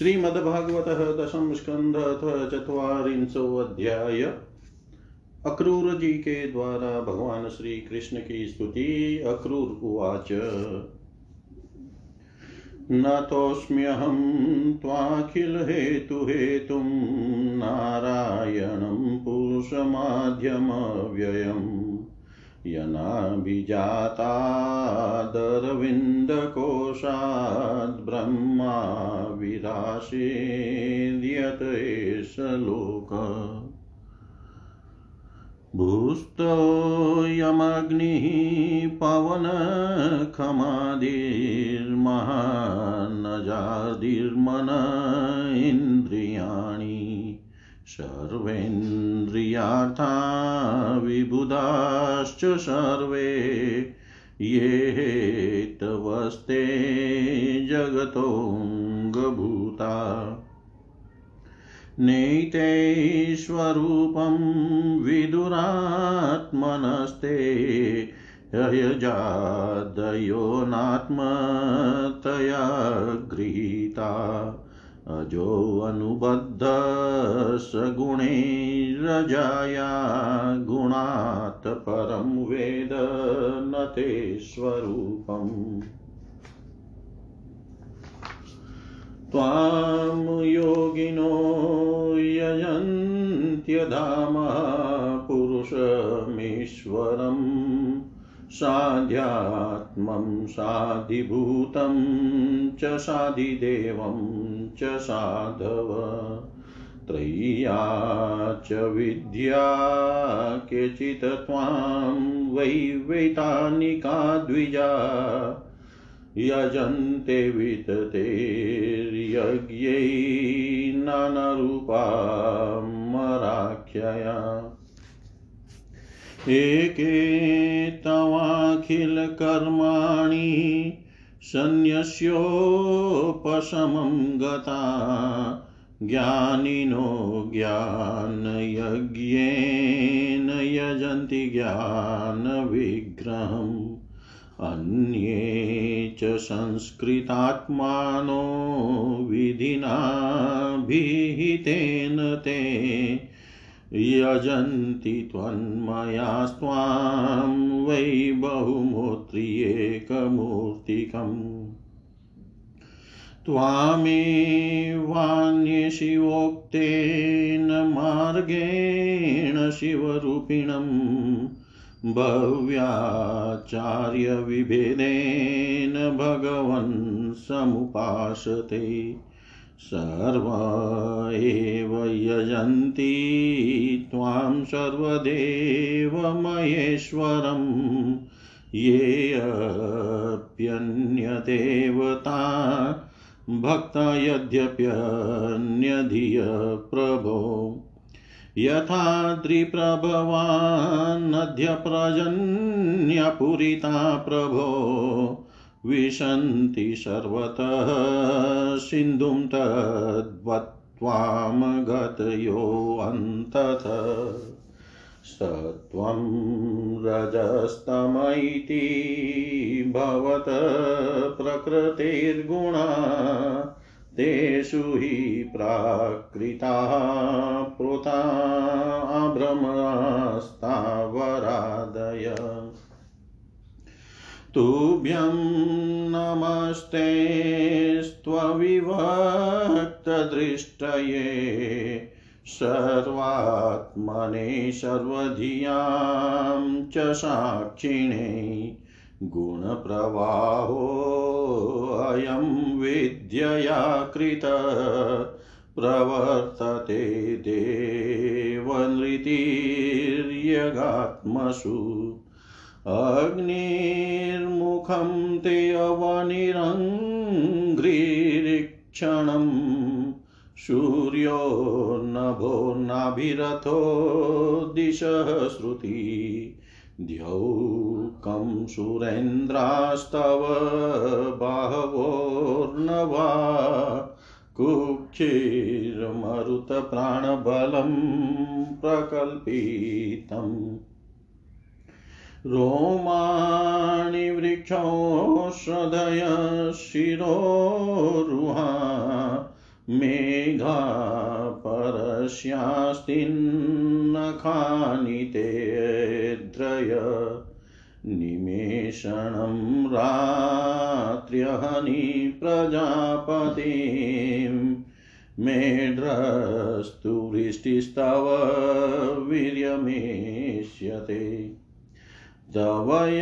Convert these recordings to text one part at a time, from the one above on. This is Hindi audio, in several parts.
श्रीमद्भागवत दशम स्कंध अथ चुरीशोऽध्याय अक्रूर जी के द्वारा भगवान श्री कृष्ण की स्तुति, अक्रूर उवाच। न नतोऽस्म्यहं त्वाखिलहेतुहेतुं नारायणं पुरुषमाध्यमव्ययम्। यनाभिजातादरविन्दकोशाद् ब्रह्मा विराशेद्यत एष लोक। भूस्तोऽयमग्निः पवनखमादिर्महानजादिर्मन इन्द्रियाणि सर्वेन्द्रियार्था विबुधाश्च सर्वे ये तवस्ते जगतोऽङ्गभूता। नैते स्वरूपं विदुरात्मनस्ते ययजादयो नात्मतया गृहीता। अजोऽनुबद्ध सगुणैरजाया गुणात् परं वेद न ते स्वरूपम्। त्वां योगिनो यजन्त्यधामा पुरुषमीश्वरम् साध्यात्मं साधिभूतं च साधिदेवं साधव, त्रय्या च विद्या, केचित् त्वां वै वैतानिका द्विजा। यजन्ते विततेर्यज्ञै नानरूपा मराख्यया। एके तवाखिलकर्माणि सन्न्यस्योपशमं गता ज्ञानिनो ज्ञानयज्ञेन यजन्ति ज्ञानविग्रहम्। अन्ये च संस्कृतात्मानो विधिना विहितेन ते यजन्ति त्वन्मयास्त्वां वै बहुमूर्त्येकमूर्तिकम् त्वामेवान्ये मार्गेण शिवरूपिणम्। भव्याचार्यविभेदेन भगवन् समुपासते। सर्व एव यजन्ति त्वां सर्वदेवमहेश्वरं। येऽप्यन्यदेवता भक्ता यद्यप्यन्यधिय प्रभो। यथा द्रिप्रभवानद्य प्रजन्यपुरिता प्रभो। विशन्ति सर्वतः। सिन्धुं तद्वत्त्वामगतयोऽन्तत सत्वं रजस्तम इति भवत प्रकृतिर्गुणा। तेषु हि प्राकृताः प्रोता भ्रमस्तावरादय तुभ्यं नमस्तेस्त्वविभक्तदृष्टये सर्वात्मने सर्वधियाँ च साक्षिणे गुणप्रवाहोऽयं विद्यया कृत प्रवर्तते देवनृतिर्यगात्मसु अग्निर्मुखं ते अवनिरङ्घ्रिरीक्षणम् सूर्यो नभो नाभिरथो दिशः श्रुति द्यौकं सुरेन्द्रास्तव बाहवोर्नवा कुक्षिर्मरुतप्राणबलं प्रकल्पितम् रोमाणि वृक्षोषधय शिरोरुहा मेघा परस्यास्तिन्नखानि तेऽद्रय निमेषणं रात्र्यहनि प्रजापतिं मेढ्रस्तु वृष्टिस्तव वीर्यमेष्यते। तवयव्यात्मन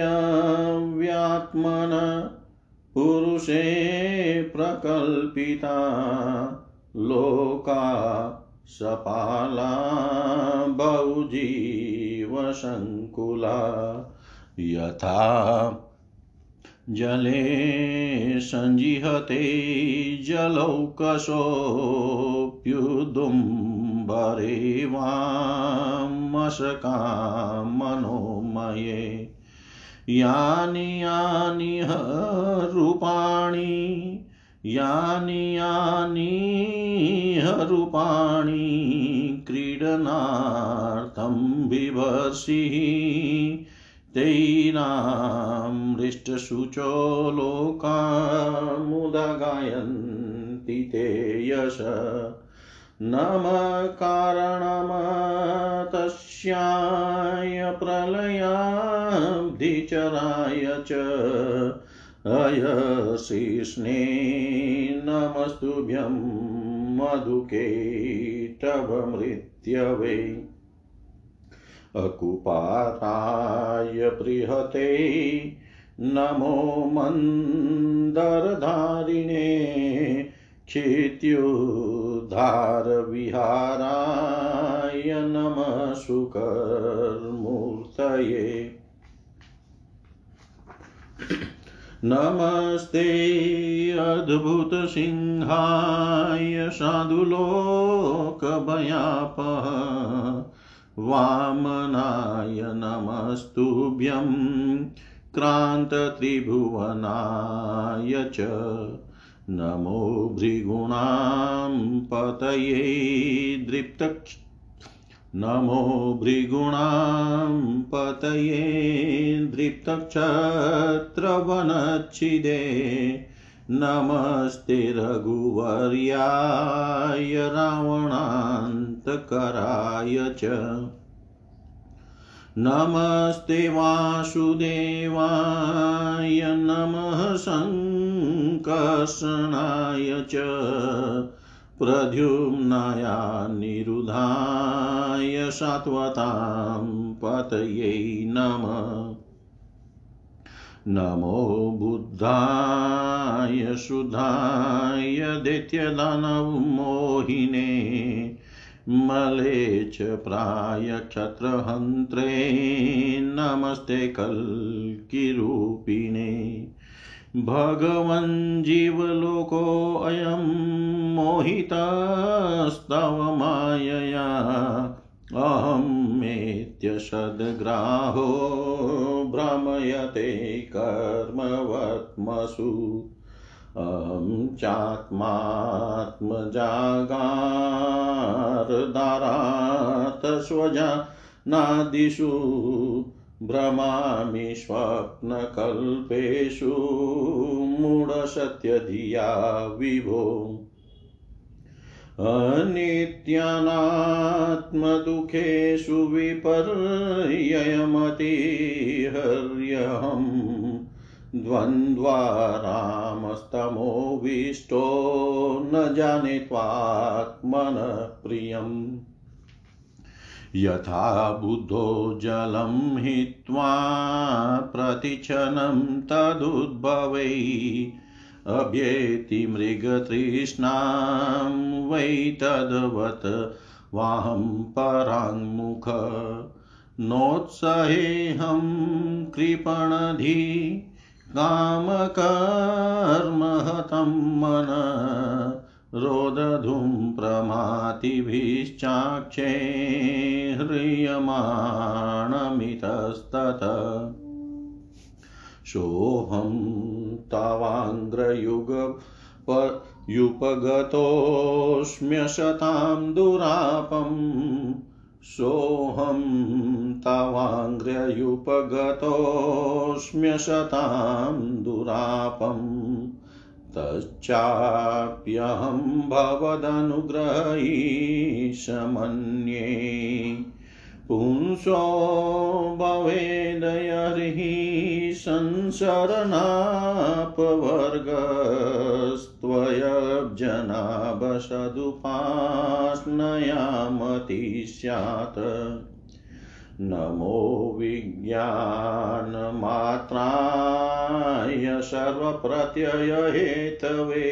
पुरुषे प्रकल्पिता लोका सपाला बहुजीवसङ्कुला यथा जले सञ्जिहते जलौकसोऽप्युदुम्बरे वामशका मनोमये यानि यानि रूपाणि, यानि यानि रूपाणि, क्रीडनार्थं बिभर्षिः। तैरामृष्टशुचो लोकामुदा गायन्ति ते यश। नमकारणमतस्याय प्रलयाब्धिचराय च अयशिष्णे नमस्तुभ्यं मधुके तव मृत्यवे। अकुपाताय बृहते नमो मन्दरधारिणे क्षित्युद्धारविहाराय नमः शुकर्मूर्तये नमस्ते अद्भुतसिंहाय साधुलोकभयापः वामनाय नमस्तुभ्यं। क्रान्तत्रिभुवनाय च नमो भृगूणां पतये दृप्तक्ष। नमो भृगूणां पतये दृप्तक्षत्रवनच्छिदे। नमस्ते रघुवर्याय रावणान्तकराय च। नमस्ते वासुदेवाय नमः सङ्कर्षणाय च प्रद्युम्नायानिरुधाय सात्वतां पतये नमः। नमो बुद्धाय शुद्धाय दैत्यदानवमोहिने मले च प्रायक्षत्रहन्त्रे नमस्ते कल्किरूपिणे। भगवन् जीवलोकोऽयं मोहितस्तव मायया। अहमेत्यषद्ग्राहो भ्रमयते कर्मवत्मसु। अहं चात्मात्मजागारदारात् स्वजनादिषु भ्रमामि स्वप्नकल्पेषु मूढसत्यधिया विभो। अनित्यानात्मदुःखेषु विपर्ययमतिहर्यहं। द्वन्द्वारामस्तमोविष्टो न जाने त्वात्मनः प्रियम् यथा बुद्धो जलं हित्वा प्रतिक्षणं तदुद्भवै। अभ्येति मृगतृष्णां वै तद्वत् वाहं पराङ्मुख। नोत्सहेऽहं कृपणधि कामकर्महतं मन। रोदधुं प्रमातिभिश्चाक्षे ह्रियमाणमितस्तत। सोऽहं तवाङ्ग्रयुग युपगतोऽस्म्यशतां दुरापम् सोऽहं तवाङ्ग्र्ययुपगतोऽस्म्यशतां दुरापम्। तच्चाप्यहं भवदनुग्रहीशमन्ये। पुंसो भवेदयर्हि संसरणापवर्गस्त्वयब्जनाभसदुपास्नयामति स्यात्। नमो विज्ञानमात्राय सर्वप्रत्ययहेतवे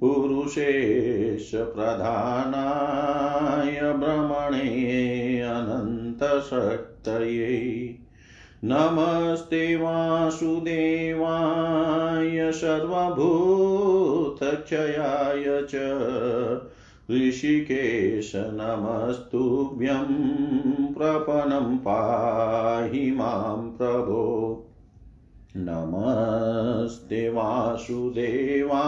पुरुषेश प्रधानाय भ्रमणे अनन्तशक्तये नमस्ते वासुदेवाय सर्वभूतक्षयाय च ऋषिकेश नमस्तुभ्यं प्रपनं पाहि माँ प्रभो। नमस्ते वासुदेवा,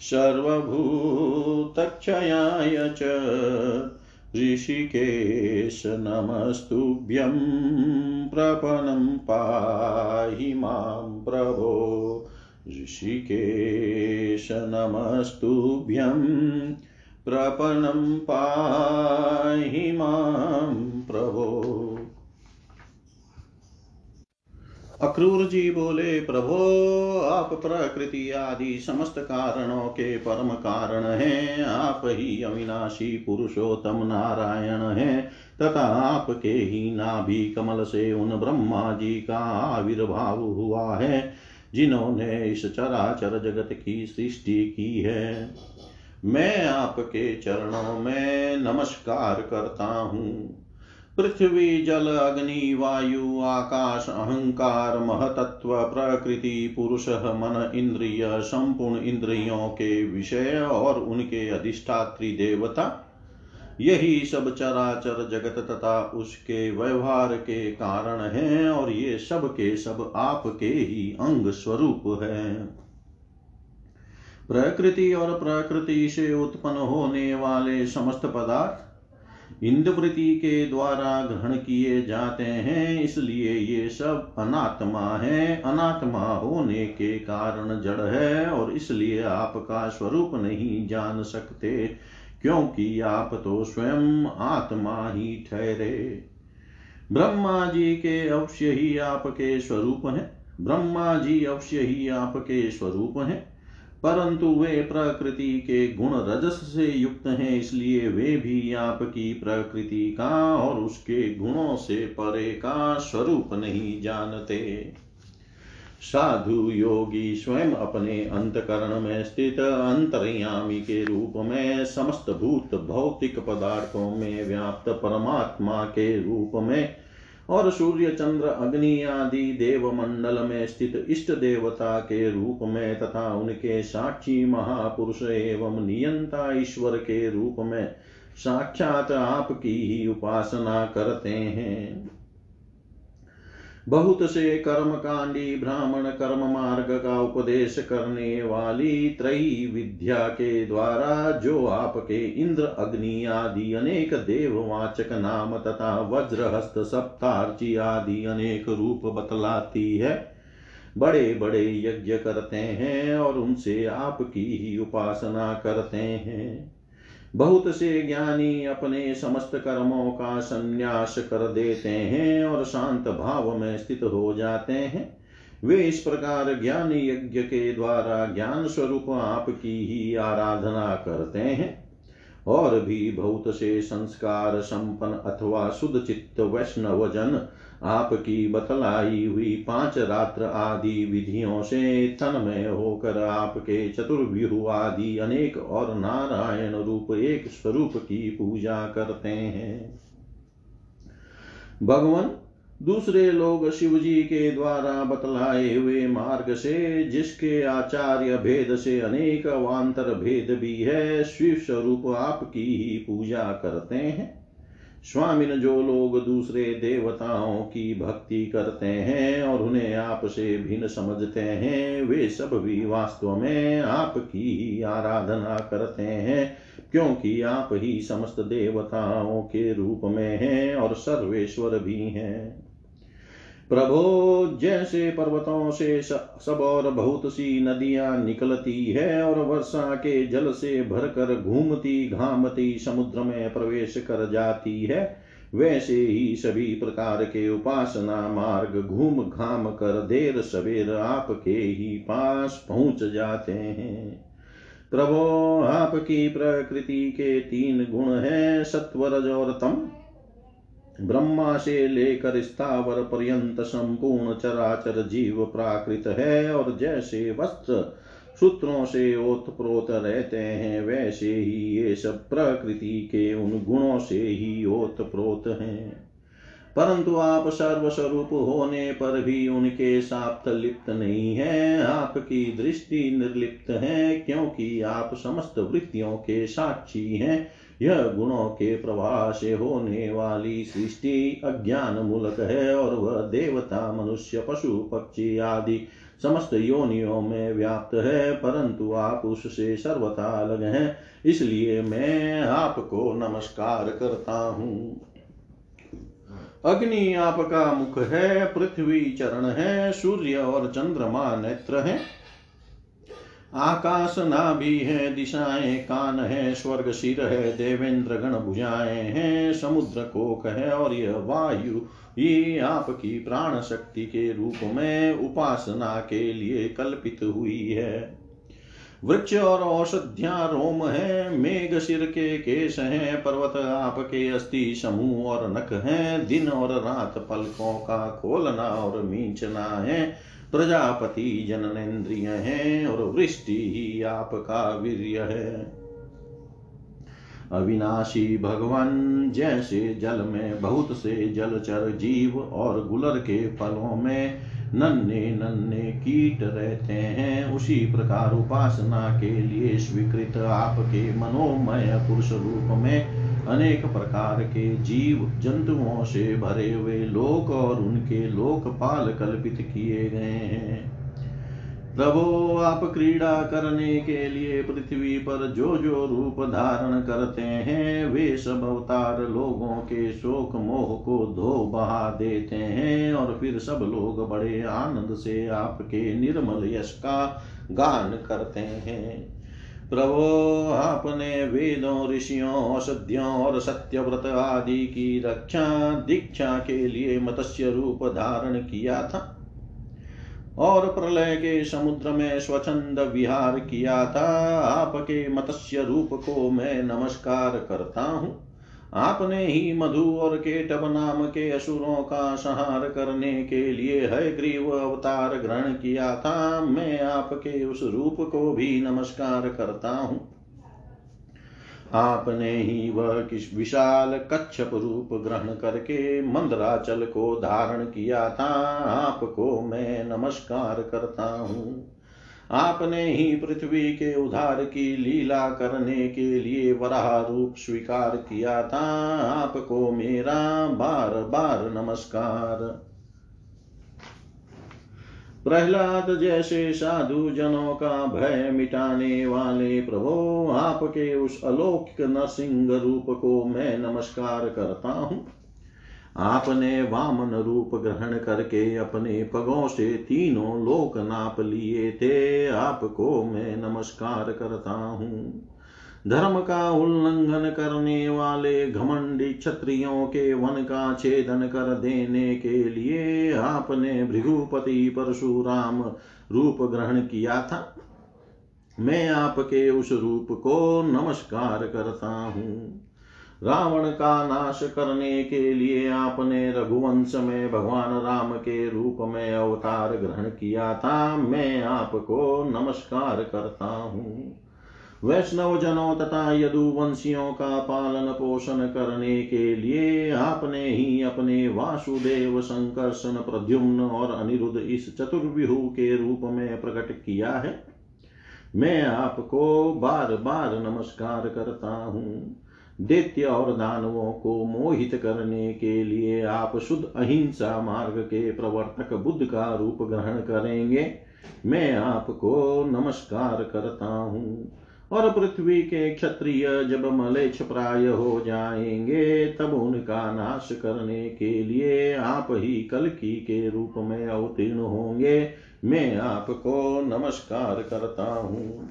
सर्वभूतक्षयाय च। ऋषिकेश नमस्तुभ्यं प्रपनं पाहि माँ प्रभो। ऋषिकेश नमस्तुभ्यं प्रपनं पाहि माँ प्रभो। अक्रूर जी बोले, प्रभो, आप प्रकृति आदि समस्त कारणों के परम कारण हैं। आप ही अविनाशी पुरुषोत्तम नारायण हैं। तथा आपके ही नाभि कमल से उन ब्रह्मा जी का आविर्भाव हुआ है, जिन्होंने इस चराचर जगत की सृष्टि की है। मैं आपके चरणों में नमस्कार करता हूँ। पृथ्वी, जल, अग्नि, वायु, आकाश, अहंकार, महतत्व, प्रकृति, पुरुष, मन, इंद्रिय, संपूर्ण इंद्रियों के विषय और उनके अधिष्ठात्री देवता, यही सब चराचर जगत तथा उसके व्यवहार के कारण हैं और ये सब के सब आपके ही अंग स्वरूप है। प्रकृति और प्रकृति से उत्पन्न होने वाले समस्त पदार्थ इंद्रवृत्ति के द्वारा ग्रहण किए जाते हैं, इसलिए ये सब अनात्मा है। अनात्मा होने के कारण जड़ है और इसलिए आपका स्वरूप नहीं जान सकते, क्योंकि आप तो स्वयं आत्मा ही ठहरे। ब्रह्मा जी के अवश्य ही आपके स्वरूप हैं। ब्रह्मा जी अवश्य ही आपके स्वरूप हैं। परंतु वे प्रकृति के गुण रजस से युक्त हैं, इसलिए वे भी आपकी प्रकृति का और उसके गुणों से परे का स्वरूप नहीं जानते। साधु योगी स्वयं अपने अंतकरण में स्थित अंतर्यामी के रूप में समस्त भूत भौतिक पदार्थों में व्याप्त परमात्मा के रूप में और सूर्य चंद्र अग्नि आदि देव मंडल में स्थित इष्ट देवता के रूप में तथा उनके साक्षी महापुरुष एवं नियंता ईश्वर के रूप में साक्षात आपकी ही उपासना करते हैं। बहुत से कर्म कांडी, ब्राह्मण कर्म मार्ग का उपदेश करने वाली त्रयी विद्या के द्वारा जो आपके इंद्र, अग्नि आदि अनेक देववाचक नाम तथा वज्रहस्त, सप्तार्ची आदि अनेक रूप बतलाती है। बड़े बड़े यज्ञ करते हैं और उनसे आपकी ही उपासना करते हैं। बहुत से ज्ञानी अपने समस्त कर्मों का संन्यास कर देते हैं और शांत भाव में स्थित हो जाते हैं। वे इस प्रकार ज्ञान यज्ञ के द्वारा ज्ञान स्वरूप आपकी ही आराधना करते हैं और भी बहुत से संस्कार संपन्न अथवा शुद्ध चित्त वैष्णव जन आपकी बतलाई हुई पाँच रात्र आदि विधियों से तन्मय होकर आपके चतुर्व्यूह आदि अनेक और नारायण रूप एक स्वरूप की पूजा करते हैं। भगवान, दूसरे लोग शिव जी के द्वारा बतलाए हुए मार्ग से, जिसके आचार्य भेद से अनेक अवान्तर भेद भी है शिव स्वरूप आपकी ही पूजा करते हैं। स्वामिन जो लोग दूसरे देवताओं की भक्ति करते हैं और उन्हें आपसे भिन्न समझते हैं, वे सब भी वास्तव में आपकी आराधना करते हैं, क्योंकि आप ही समस्त देवताओं के रूप में हैं और सर्वेश्वर भी हैं। प्रभो, जैसे पर्वतों से सब और बहुत सी नदियाँ निकलती है और वर्षा के जल से भरकर घूमती, घामती, समुद्र में प्रवेश कर जाती है, वैसे ही सभी प्रकार के उपासना मार्ग घूम घाम कर देर सवेर आपके ही पास पहुँच जाते हैं। प्रभो, आपकी प्रकृति के तीन गुण हैं, सत्वरज और तम। ब्रह्मा से लेकर स्थावर पर्यंत संपूर्ण चराचर जीव प्राकृत है और जैसे वस्त्र सूत्रों से ओतप्रोत रहते हैं, वैसे ही ये सब प्रकृति के उन गुणों से ही ओतप्रोत हैं। परंतु आप सर्वस्वरूप होने पर भी उनके साथ लिप्त नहीं है, आपकी दृष्टि निर्लिप्त है, क्योंकि आप समस्त वृत्तियों के साक्षी हैं। यह गुणों के प्रवाह से होने वाली सृष्टि अज्ञान मूलक है और वह देवता, मनुष्य, पशु, पक्षी आदि समस्त योनियों में व्याप्त है, परंतु आप उससे सर्वथा अलग हैं, इसलिए मैं आपको नमस्कार करता हूँ। अग्नि आपका मुख है, पृथ्वी चरण है, सूर्य और चंद्रमा नेत्र है। आकाश नाभि है, दिशाएँ कान है, स्वर्ग सिर है, देवेंद्र गण भुजाएँ हैं, समुद्र कोक है और यह वायु, ये आपकी प्राण शक्ति के रूप में उपासना के लिए कल्पित हुई है। वृक्ष और औषध्या रोम है, मेघ सिर के केश है, पर्वत आपके अस्थि समूह और नख है, दिन और रात पलकों का खोलना और मींचना है। प्रजापति जननेन्द्रिय है और वृष्टि ही आपका वीर्य है। अविनाशी भगवान जैसे जल में बहुत से जलचर जीव और गुलर के फलों में नन्हे नन्हे कीट रहते हैं। उसी प्रकार उपासना के लिए स्वीकृत आपके मनोमय पुरुष रूप में अनेक प्रकार के जीव जंतुओं से भरे हुए लोक और उनके लोकपाल कल्पित किए गए हैं। प्रभो, आप क्रीड़ा करने के लिए पृथ्वी पर जो जो रूप धारण करते हैं, वे सब अवतार लोगों के शोक मोह को धो बहा देते हैं और फिर सब लोग बड़े आनंद से आपके निर्मल यश का गान करते हैं। प्रभो आपने वेदों, ऋषियों, औषधियों और सत्यव्रत आदि की रक्षा, दीक्षा के लिए मत्स्य रूप धारण किया था और प्रलय के समुद्र में स्वच्छंद विहार किया था। आपके मत्स्य रूप को मैं नमस्कार करता हूँ। आपने ही मधु और केटब नाम के असुरों का संहार करने के लिए है ग्रीव अवतार ग्रहण किया था। मैं आपके उस रूप को भी नमस्कार करता हूँ। आपने ही वह किस विशाल कच्छप रूप ग्रहण करके मंदराचल को धारण किया था। आपको मैं नमस्कार करता हूँ। आपने ही पृथ्वी के उधार की लीला करने के लिए वराह रूप स्वीकार किया था। आपको मेरा बार बार नमस्कार। प्रहलाद जैसे साधु जनों का भय मिटाने वाले प्रभो, आपके उस अलौकिक नरसिंह रूप को मैं नमस्कार करता हूँ। आपने वामन रूप ग्रहण करके अपने पगों से तीनों लोक नाप लिए थे। आपको मैं नमस्कार करता हूँ। धर्म का उल्लंघन करने वाले घमंडी क्षत्रियों के वन का छेदन कर देने के लिए आपने भृगुपति परशुराम रूप ग्रहण किया था। मैं आपके उस रूप को नमस्कार करता हूँ। रावण का नाश करने के लिए आपने रघुवंश में भगवान राम के रूप में अवतार ग्रहण किया था। मैं आपको नमस्कार करता हूँ। वैष्णव जनों तथा यदुवंशियों का पालन पोषण करने के लिए आपने ही अपने वासुदेव संकर्षण प्रद्युम्न और अनिरुद्ध इस चतुर्व्यूह के रूप में प्रकट किया है। मैं आपको बार बार नमस्कार करता हूँ। दैत्य और दानवों को मोहित करने के लिए आप शुद्ध अहिंसा मार्ग के प्रवर्तक बुद्ध का रूप ग्रहण करेंगे। मैं आपको नमस्कार करता हूँ। और पृथ्वी के क्षत्रिय जब मलेच्छ प्राय हो जाएँगे, तब उनका नाश करने के लिए आप ही कलकी के रूप में अवतीर्ण होंगे। मैं आपको नमस्कार करता हूँ।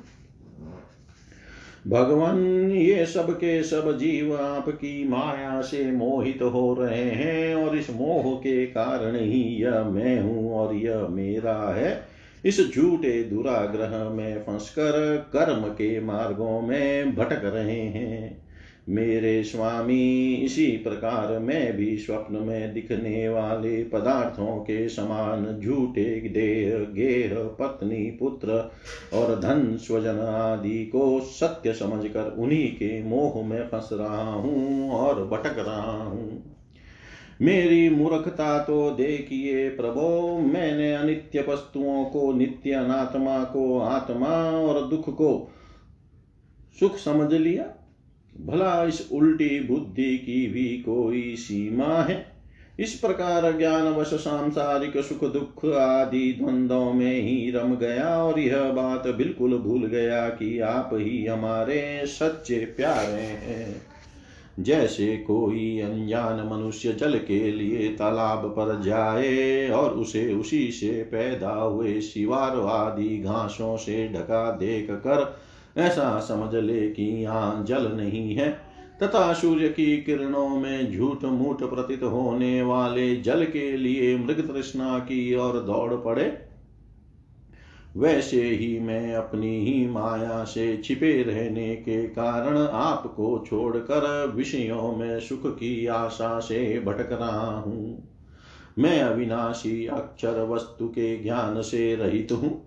भगवान, ये सब के सब जीव आपकी माया से मोहित हो रहे हैं और इस मोह के कारण ही यह मैं हूँ और यह मेरा है। इस झूठे दुराग्रह में फंसकर कर्म के मार्गों में भटक रहे हैं। मेरे स्वामी, इसी प्रकार मैं भी स्वप्न में दिखने वाले पदार्थों के समान झूठे, देह, गेह, पत्नी, पुत्र और धन, स्वजन आदि को सत्य समझकर उन्हीं के मोह में फंस रहा हूँ और भटक रहा हूँ। मेरी मूर्खता तो देखिए प्रभो, मैंने अनित्य वस्तुओं को, नित्य अनात्मा को, आत्मा और दुख को सुख समझ लिया। भला इस उल्टी बुद्धि की भी कोई सीमा है? इस प्रकार ज्ञान वश सांसारिक सुख दुख आदि द्वंद्वों में ही रम गया और यह बात बिल्कुल भूल गया कि आप ही हमारे सच्चे प्यारे हैं। जैसे कोई अनजान मनुष्य जल के लिए तालाब पर जाए और उसे उसी से पैदा हुए शिवार आदि घासों से ढका देख कर ऐसा समझ ले कि यहाँ जल नहीं है। तथा सूर्य की किरणों में झूठ मूठ प्रतीत होने वाले जल के लिए मृग तृष्णा की ओर दौड़ पड़े। वैसे ही मैं अपनी ही माया से छिपे रहने के कारण आपको छोड़कर विषयों में सुख की आशा से भटक रहा हूँ। मैं अविनाशी अक्षर वस्तु के ज्ञान से रहित हूँ।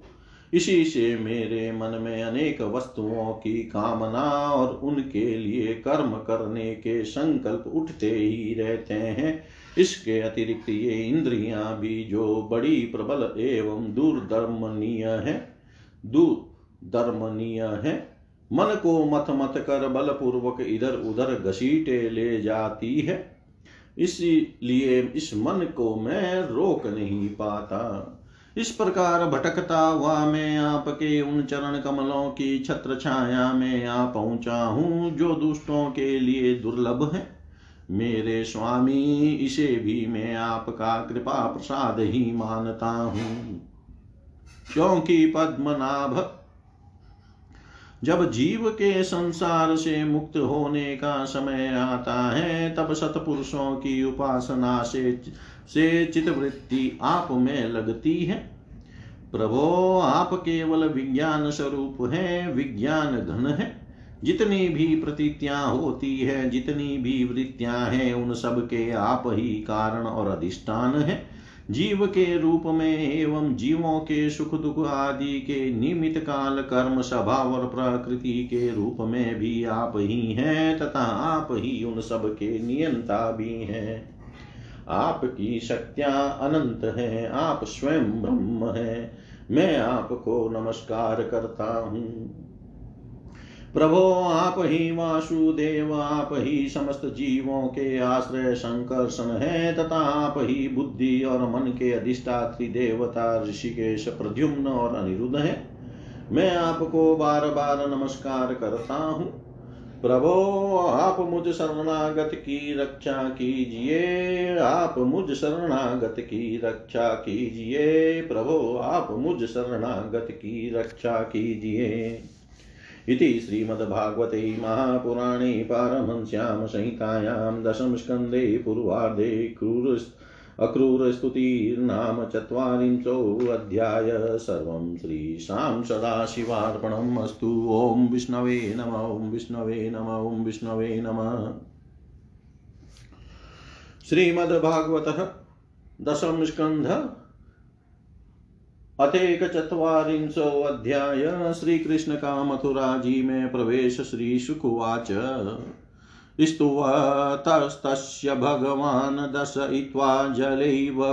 इसी से मेरे मन में अनेक वस्तुओं की कामना और उनके लिए कर्म करने के संकल्प उठते ही रहते हैं। इसके अतिरिक्त ये इंद्रियाँ भी जो बड़ी प्रबल एवं दूरधर्मनीय है दूरधर्मनीय है, मन को मत मत कर बलपूर्वक इधर उधर घसीटे ले जाती है। इसलिए इस मन को मैं रोक नहीं पाता। इस प्रकार भटकता हुआ मैं आपके उन चरण कमलों की छत्र छाया में आ पहुँचा हूँ, जो दुष्टों के लिए दुर्लभ है। मेरे स्वामी, इसे भी मैं आपका कृपा प्रसाद ही मानता हूँ। क्योंकि पद्मनाभ जब जीव के संसार से मुक्त होने का समय आता है, तब सतपुरुषों की उपासना से से चितवृत्ति आप में लगती है। प्रभो, आप केवल विज्ञान स्वरूप है, विज्ञान घन है। जितनी भी प्रतीतियाँ होती है, जितनी भी वृत्तियाँ हैं, उन सब के आप ही कारण और अधिष्ठान है। जीव के रूप में एवं जीवों के सुख दुख आदि के निमित काल कर्म स्वभाव और प्रकृति के रूप में भी आप ही हैं तथा आप ही उन सब के नियंता भी हैं। आपकी शक्तियाँ अनंत हैं, आप स्वयं ब्रह्म हैं। मैं आपको नमस्कार करता हूँ। प्रभो, आप ही वासुदेव, आप ही समस्त जीवों के आश्रय संकर्षण है, तथा आप ही बुद्धि और मन के अधिष्ठात्री देवता ऋषिकेश प्रद्युम्न और अनिरुद्ध है। मैं आपको बार बार नमस्कार करता हूँ। प्रभो, आप मुझ शरणागत की रक्षा कीजिए, आप मुझ शरणागत की रक्षा कीजिए, प्रभो, आप मुझ शरणागत की रक्षा कीजिए। इति श्रीमद्भागवते महापुराणे पारमहंस्यां संहितायां दशमस्कन्धे पूर्वार्धे क्रूर अक्रूरस्तुतिर्नाम चत्वारिंशोऽध्याय सर्वं श्रीशां सदाशिवार्पणम् अस्तु। ॐ विष्णवे नम, ॐ विष्णवे नम, ॐ विष्णवे नमः। श्रीमद्भागवतः दशम स्कंध अतेक चत्वारिंशो अध्याय श्री कृष्ण का मथुरा जी में प्रवेश श्री शुकुवाच स्तुवतस्तस्य भगवान् दर्शयित्वा जलैव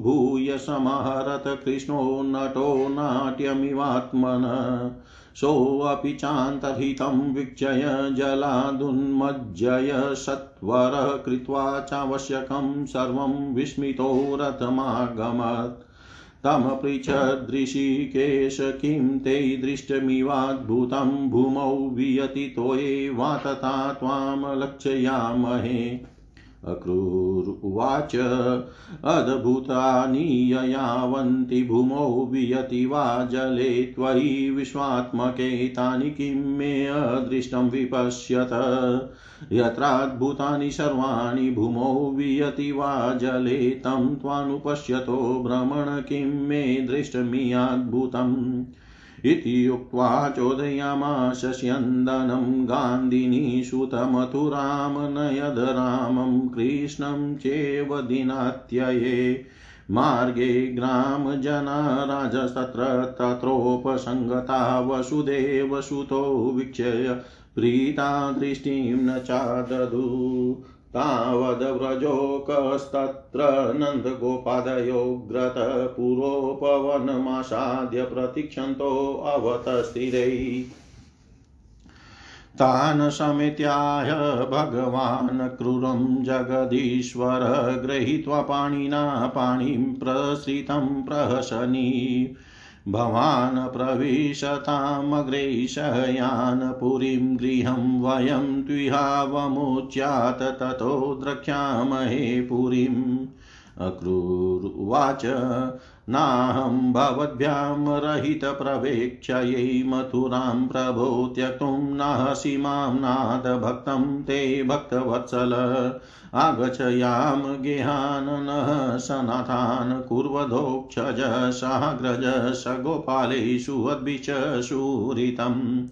भूय समहरत कृष्णो नटो नाट्यमिवात्मन। सोऽपि चान्तर्हितं वीक्षय जलादुन्मज्जय सत्वरः कृत्वा चावश्यकं सर्वं विस्मितो रथमागमत् तमपृच्छदृषिकेश किं ते दृष्टमिवाद्भुतं भूमौ वियतितोये वा तथा त्वां लक्षयामहे अक्रूरुवाच अद्भुतानि ययावन्ति भूमौ वियति वा जले त्वयि विश्वात्मके तानि किं मे अदृष्टं विपश्यत। यत्राद्भुतानि सर्वाणि भूमौ वियति वा जले तं त्वानुपश्यतो भ्रमण किं मे दृष्टमियाद्भुतम्। इति उक्त्वा चोदयामाश स्यन्दनं गान्धिनी सुतमथुरामनयद रामं कृष्णं चेव दिनात्यये मार्गे ग्रामजना राजस्तत्र तत्रोपसङ्गता वसुदेवसुतो वीक्षय प्रीता दृष्टिं न चाददु। तावद्व्रजोकस्तत्र नन्दगोपादयोग्रत पुरोपवनमासाद्य प्रतीक्षन्तोऽवतस्थिरै तान् समेत्याह भगवान् क्रूरं जगदीश्वर गृहीत्वा पाणिना पाणिं प्रसृतं प्रहसनी। भवान् प्रविशतामग्रेशयान् पुरीं गृहं वयं द्विहावमुच्यात ततो द्रक्ष्यामहे पुरीम्। अक्रूरुवाच नाहं भवद्भ्यां रहितप्रवेक्षयै मथुरां प्रभो त्यक्तुं नाहसि माँ नादभक्तं ते भक्तवत्सल। आगच्छयाम गेहाननः सनाथान् कुर्वधोक्षज साग्रज सगोपालेषु अद्भिच सुहृतम्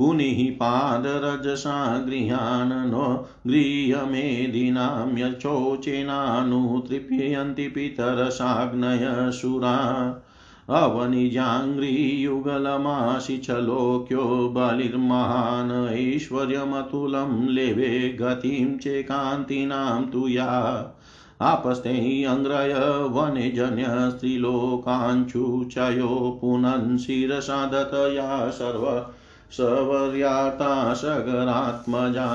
पुनिः पादरजसा गृहान् नो गृह्यमेदिनां यचोचेनानुतृप्यन्ति पितरसाग्नयशुरा अवनिजाङ्घ्रियुगलमाशिचलोक्यो बलिर्महान् ऐश्वर्यमतुलं लेवे गतिं चेकान्तीनां तु या। आपस्ते अङ्ग्रय वनेजन्य स्त्रीलोकाञ्चुचयो पुनन् शिरसा दतया सर्व सवर्याता सगरात्मजा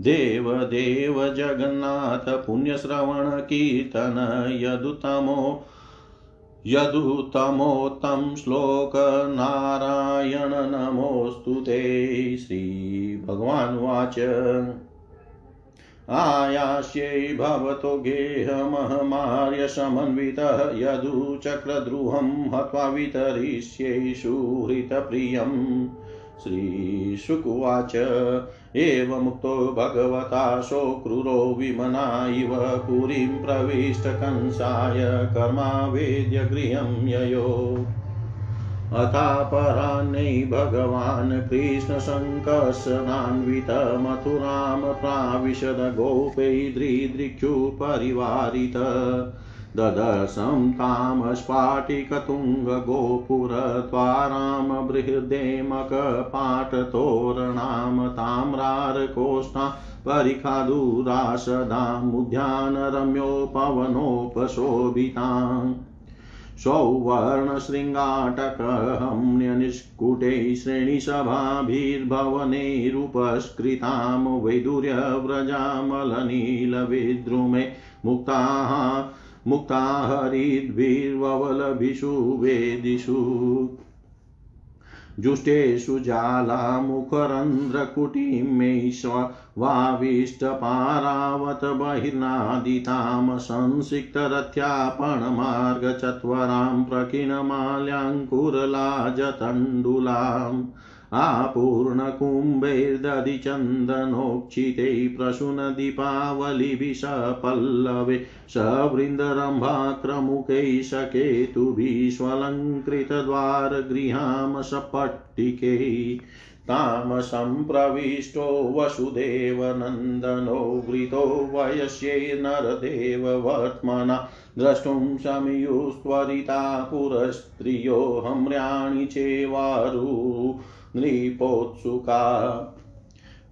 देवदेव जगन्नाथ पुण्यश्रवणकीर्तन यदुतमो यदुतमोत्तम श्लोक नारायण नमोऽस्तु ते। श्रीभगवानुवाच आयास्यै भवतो गेहमहमार्यसमन्वितः यदुचक्रद्रुहं हत्वा वितरिष्यै सुहृतप्रियम् श्रीशुकुवाच, एवमुक्तो भगवता शोक्रूरो विमना इव पुरीं प्रविष्टकंसाय कर्मावेद्य गृहं ययो। अथापराह्नै भगवान् प्राविशद गोपैर्दृदृक्षुपरिवारित ददशं तां स्फाटिकतुङ्गगोपुरत्वारां बृहदेमकपाटतोरणां ताम्रारकोष्ठां परिखादुरासदामुद्यानरम्योपवनोपशोभिताम् सौवर्णशृङ्गाटकहम्यनिष्कुटैः श्रेणिसभाभिर्भवनैरुपस्कृतां वैदुर्यव्रजामलनीलविद्रुमे मुक्ताः मुक्ता हरिद्भिर्ववलभिषु वेदिषु। जुष्टेषु जालामुखरन्ध्रकुटिमेष्वाविष्टपारावत बहिर्नादितां संसिक्तरथ्यापणमार्गचत्वरां प्रकीर्णमाल्याङ्कुरलाजतण्डुलाम् आपूर्णकुम्भैर्दधिचन्दनोक्षिते प्रसूनदीपावलिभिः सपल्लवे सवृन्दरम्भाक्रमुकैः सकेतुभिः स्वलङ्कृतद्वारगृहां सपट्टिके तां सम्प्रविष्टो वसुदेवनन्दनो वृतो वयस्यै नरदेववर्त्मना द्रष्टुं समियुस्त्वरिता पुरस्त्रियो हम्र्याणि चेवारु नृपोत्सुका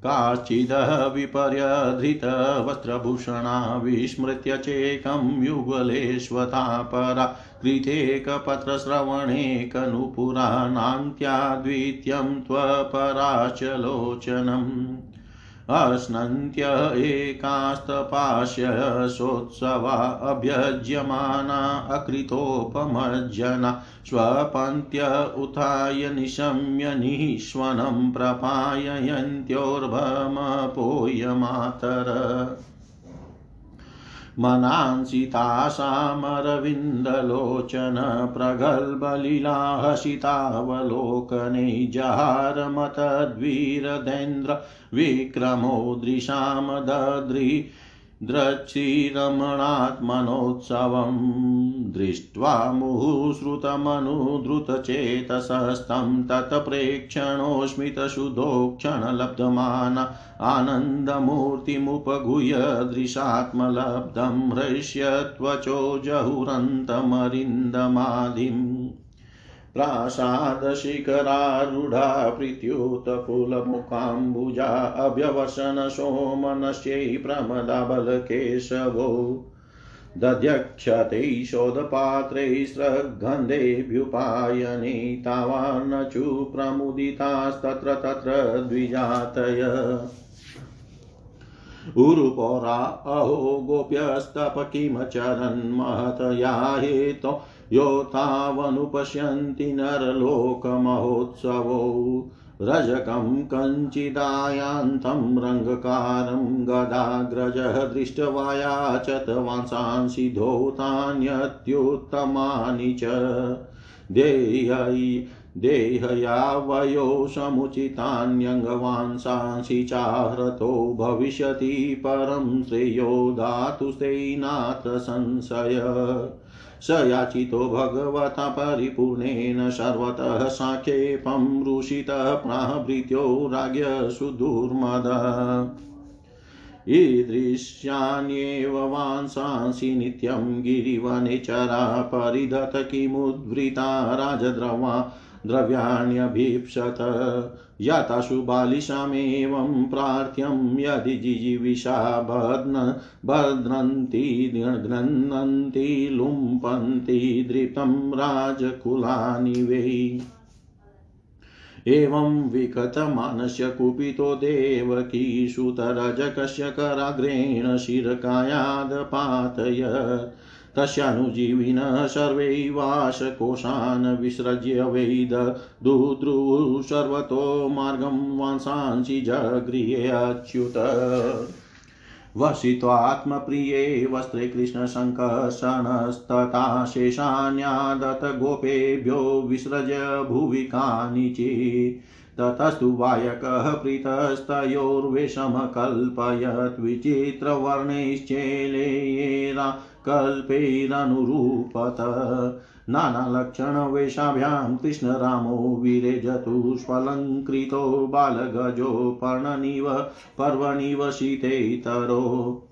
काश्चिदः विपर्यधृतवस्त्रभूषणा विस्मृत्य चेकं युगलेष्वता परा द्वितीयं त्वपराचलोचनम् अश्नन्त्य एकास्तपाश्य सोत्सवा अभ्यज्यमाना अकृतोपमज्जना स्वपन्त्य उथाय निशम्य निःश्वनं प्रपाययन्त्योर्भमपोयमातर। मनांसितासामरविन्दलोचन प्रगल्भलीलाहसितावलोकने जहारमतद्वीरदेन्द्र विक्रमो दृशां दद्रि द्रक्षिरमणात्मनोत्सवं दृष्ट्वा मुहुश्रुतमनुद्रुतचेतसस्तं तत्प्रेक्षणोऽस्मितशुधोक्षणलब्धमान आनन्दमूर्तिमुपगुह्य दृशात्मलब्धं हृष्यत्वचो जहुरन्तमरिन्दमादिम् प्रासादशिखरारूढा प्रीत्युतफुलमुखाम्बुजा अभ्यवसन सोमनस्यै प्रमदाबलकेशवो दध्यक्षते शोधपात्रै स्रग्गन्धेभ्युपायने तावान्नचु प्रमुदितास्तत्र तत्र द्विजातय। उरुपौरा अहो गोप्यस्तप किमचरन्महतया हेतो यो तावनुपश्यन्ति नरलोकमहोत्सवौ। रजकं कञ्चिदायान्तं रङ्गकारं गदाग्रजः दृष्ट्वा याचतवांसांसि धौतान्यत्युत्तमानि च। देयै देहयावयो समुचितान्यङ्गवांसांसि चाहृतो भविष्यति परं श्रेयो धातुस्ते नात्र संशय। स याचितो भगवता परिपूर्णेन सर्वतः साक्षेपं रुषितः प्राभृत्यो राज्ञ सुदुर्मद। ईदृश्यान्येव वांसांसि नित्यं गिरिवने चरा परिधत राजद्रवा द्रव्याण्यभीप्सत। याताशु बालिशामेवं प्रार्थ्यं यदि जिजीविषा भद्न भद्रन्ति गृह्णन्ति लुम्पन्ति, दृप्तं राजकुलानि वै। एवं विकतमानस्य कुपितो देवकीसुतरजकस्य कराग्रेण शिरकायादपातयत् तस्यानुजीविनः सर्वैवाशकोशान् विसृज्य वैद दुद्रुः सर्वतो मार्गं वांसांसि जगृहे अच्युत। वसित्वात्मप्रिये वस्त्रे कृष्णशङ्कर्षणस्तथा शेषान्यादत गोपेभ्यो विसृज भुवि कानिचित् ततस्तु वायकः प्रीतस्तयोर्वेषमकल्पयत् विचित्रवर्णैश्चेलेरा कल्पैरनुरूपत नानालक्षणवेषाभ्यां कृष्णरामो विरेजतु स्वलङ्कृतो बालगजो पर्णनिव, पर्वणिव शीतेतरो।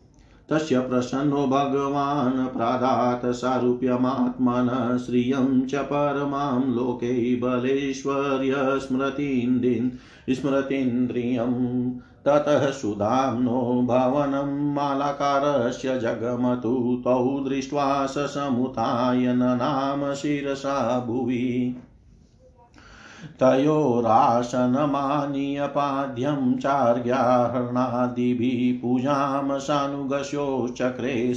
तस्य प्रसन्नो भगवान् प्रादात् सारूप्यमात्मनः, श्रियं च परमां लोके बलेश्वर्यस्मृतीन्द्रिन् स्मृतीन्द्रियम्। ततः सुधाम्नो भवनं मालाकारस्य जगमतु, तौ दृष्ट्वा ससमुताय ननाम शिरसा भुवि। तयोरासनमानीयपाद्यं चार्याहरणादिभिः पूजां सानुगस्योश्चक्रे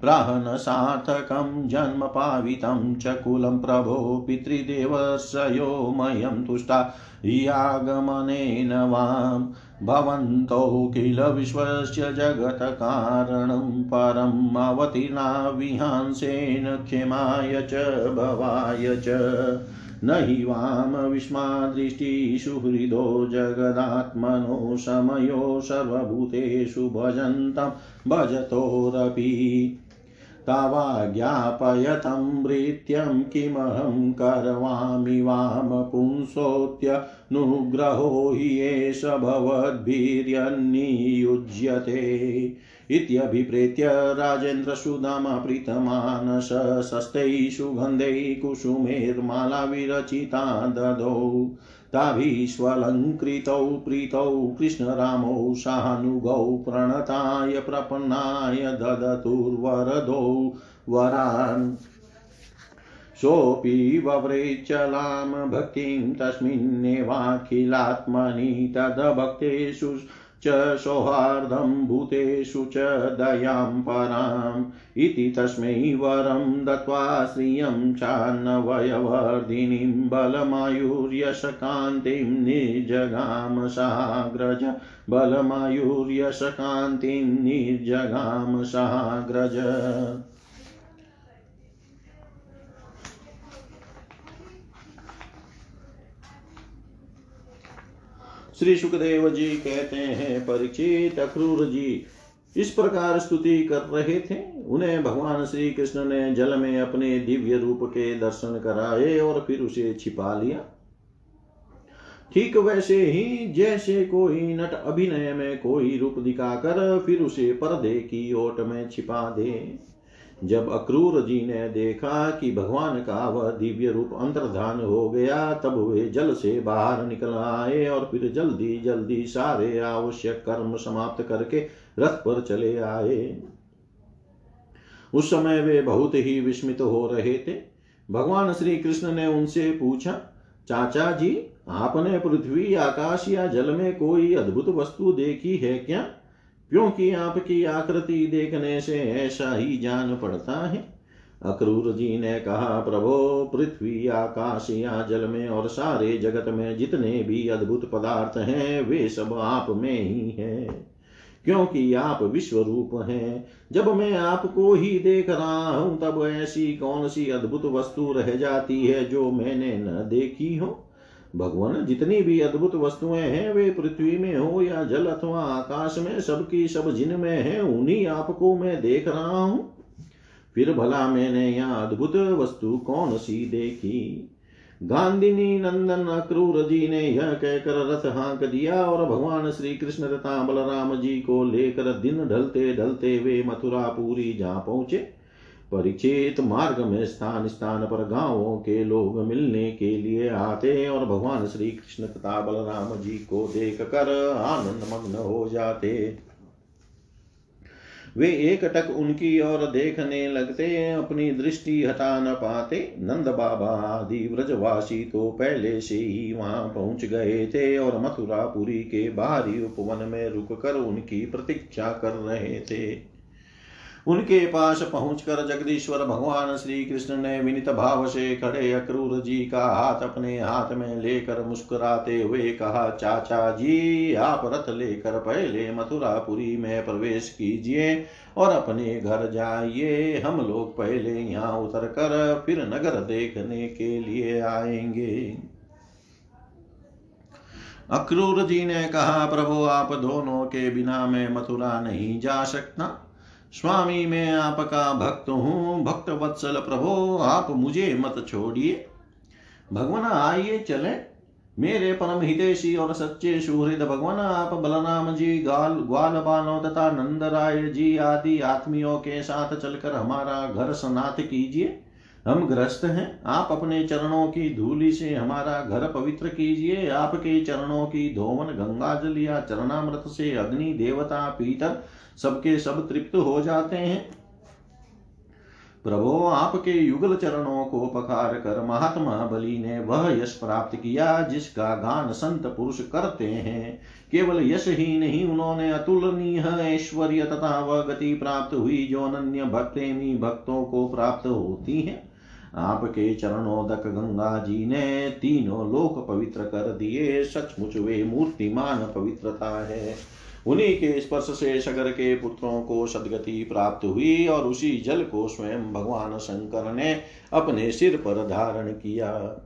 श्रेकताम्बूलानुलेपने प्राहनसार्थकं जन्म पावितं च कुलं प्रभो पितृदेवस्यो मह्यं तुष्टा यागमनेन वां भवन्तौ किल विश्वस्य जगत्कारणं परम् अवतीर्णा विहांसेन क्षेमाय च भवाय च। न हि वां विस्मादृष्टिषु हृदो जगदात्मनो समयो सर्वभूतेषु भजन्तं भजतोरपि। तावाज्ञापयतं भृत्यं किमहं करवामि वाम पुंसोऽत्यनुग्रहो हि एष भवद्भिर्यन्नियुज्यते इत्यभिप्रेत्य राजेन्द्रसुधामाप्रीतमानस शस्तैः सुगन्धैः कुसुमेर्माला विरचिता ददौ ताभिष्वलङ्कृतौ प्रीतौ कृष्णरामौ सानुगौ प्रणताय प्रपन्नाय ददतुर्वरदौ वरान्। सोऽपि वव्रेचलां भक्तिं तस्मिन्नेवाखिलात्मनि तद्भक्तेषु च सौहार्दं भूतेषु च दयां पराम् इति तस्मै वरं दत्त्वा श्रियं चान्नवयवर्धिनीं बलमायुर्यशकान्तिं निर्जगाम साग्रज बलमायुर्यशकान्तिं निर्जगाम साग्रज श्री सुखदेव जी कहते हैं परीक्षित अक्रूर जी, इस प्रकार स्तुति कर रहे थे। उन्हें भगवान श्री कृष्ण ने जल में अपने दिव्य रूप के दर्शन कराए और फिर उसे छिपा लिया। ठीक वैसे ही, जैसे कोई नट अभिनय में कोई रूप दिखाकर फिर उसे पर्दे की ओट में छिपा दे। जब अक्रूर जी ने देखा कि भगवान का वह दिव्य रूप अंतर्धान हो गया, तब वे जल से बाहर निकल आए और फिर जल्दी जल्दी सारे आवश्यक कर्म समाप्त करके रथ पर चले आए। उस समय वे बहुत ही विस्मित हो रहे थे। भगवान श्री कृष्ण ने उनसे पूछा, चाचा जी, आपने पृथ्वी, आकाश या जल में कोई अद्भुत वस्तु देखी है क्या? क्योंकि आपकी आकृति देखने से ऐसा ही जान पड़ता है। अक्रूर जी ने कहा, प्रभो, पृथ्वी, आकाश, या जल में और सारे जगत में जितने भी अद्भुत पदार्थ हैं, वे सब आप में ही हैं। क्योंकि आप विश्व रूप हैं। जब मैं आपको ही देख रहा हूँ, तब ऐसी कौन सी अद्भुत वस्तु रह जाती है जो मैंने न देखी हो? भगवान, जितनी भी अद्भुत वस्तुएँ हैं, वे पृथ्वी में हो या जल अथवा आकाश में, सबकी सब जिनमें है, उन्हीं आपको मैं देख रहा हूँ। फिर भला मैंने यहाँ अद्भुत वस्तु कौन सी देखी? गांधिनी नंदन अक्रूर जी ने यह कहकर रथ हाँक दिया और भगवान श्री कृष्ण तथा बलराम जी को लेकर दिन ढलते ढलते वे मथुरापुरी जा पहुँचे। परीक्षित मार्ग में स्थान स्थान पर गाँवों के लोग मिलने के लिए आते और भगवान श्री कृष्ण तथा बलराम जी को देख कर आनंद मग्न हो जाते। वे एक टक उनकी ओर देखने लगते, अपनी दृष्टि हटा न पाते। नंद बाबा आदि व्रजवासी तो पहले से ही वहाँ पहुँच गए थे और मथुरापुरी के बाहरी उपवन में रुक कर उनकी प्रतीक्षा कर रहे थे। उनके पास पहुंचकर जगदीश्वर भगवान श्री कृष्ण ने विनित भाव से खड़े अक्रूर जी का हाथ अपने हाथ में लेकर मुस्कुराते हुए कहा, चाचा जी, आप रथ लेकर पहले मथुरापुरी में प्रवेश कीजिए और अपने घर जाइए। हम लोग पहले यहाँ उतर कर फिर नगर देखने के लिए आएँगे अक्रूर जी ने कहा, प्रभु, आप दोनों के बिना मैं मथुरा नहीं जा सकता। स्वामी, मैं आपका भक्त हूँ। भक्त वत्सल प्रभो, आप मुझे मत छोड़िए। भगवान, आइए, चले। मेरे परम हितेशी और सच्चे सुहृद भगवान, आप बलराम जी, गाल, ग्वाल बालो तथा नंद राय जी आदि आत्मियों के साथ चलकर हमारा घर स्नात कीजिए। हम ग्रस्त हैं। आप अपने चरणों की धूलि से हमारा घर पवित्र कीजिए। आपके चरणों की धोवन गंगा जल या चरणामृत से अग्नि, देवता पीतर सबके सब तृप्त हो जाते हैं। प्रभो, आपके युगल चरणों को पखार कर महात्मा बलि ने वह यश प्राप्त किया, जिसका गान संत पुरुष करते हैं। केवल यश ही नहीं, उन्होंने अतुलनीय ऐश्वर्य तथा वह गति प्राप्त हुई, जो अनन्य भक्तेमी भक्तों को प्राप्त होती है। आपके चरणोदक गंगा जी ने तीनों लोक पवित्र कर दिए। सचमुच वे मूर्तिमान पवित्रता है। उन्हीं के स्पर्श से सगर के पुत्रों को सदगति प्राप्त हुई और उसी जल को स्वयं भगवान शंकर ने अपने सिर पर धारण किया।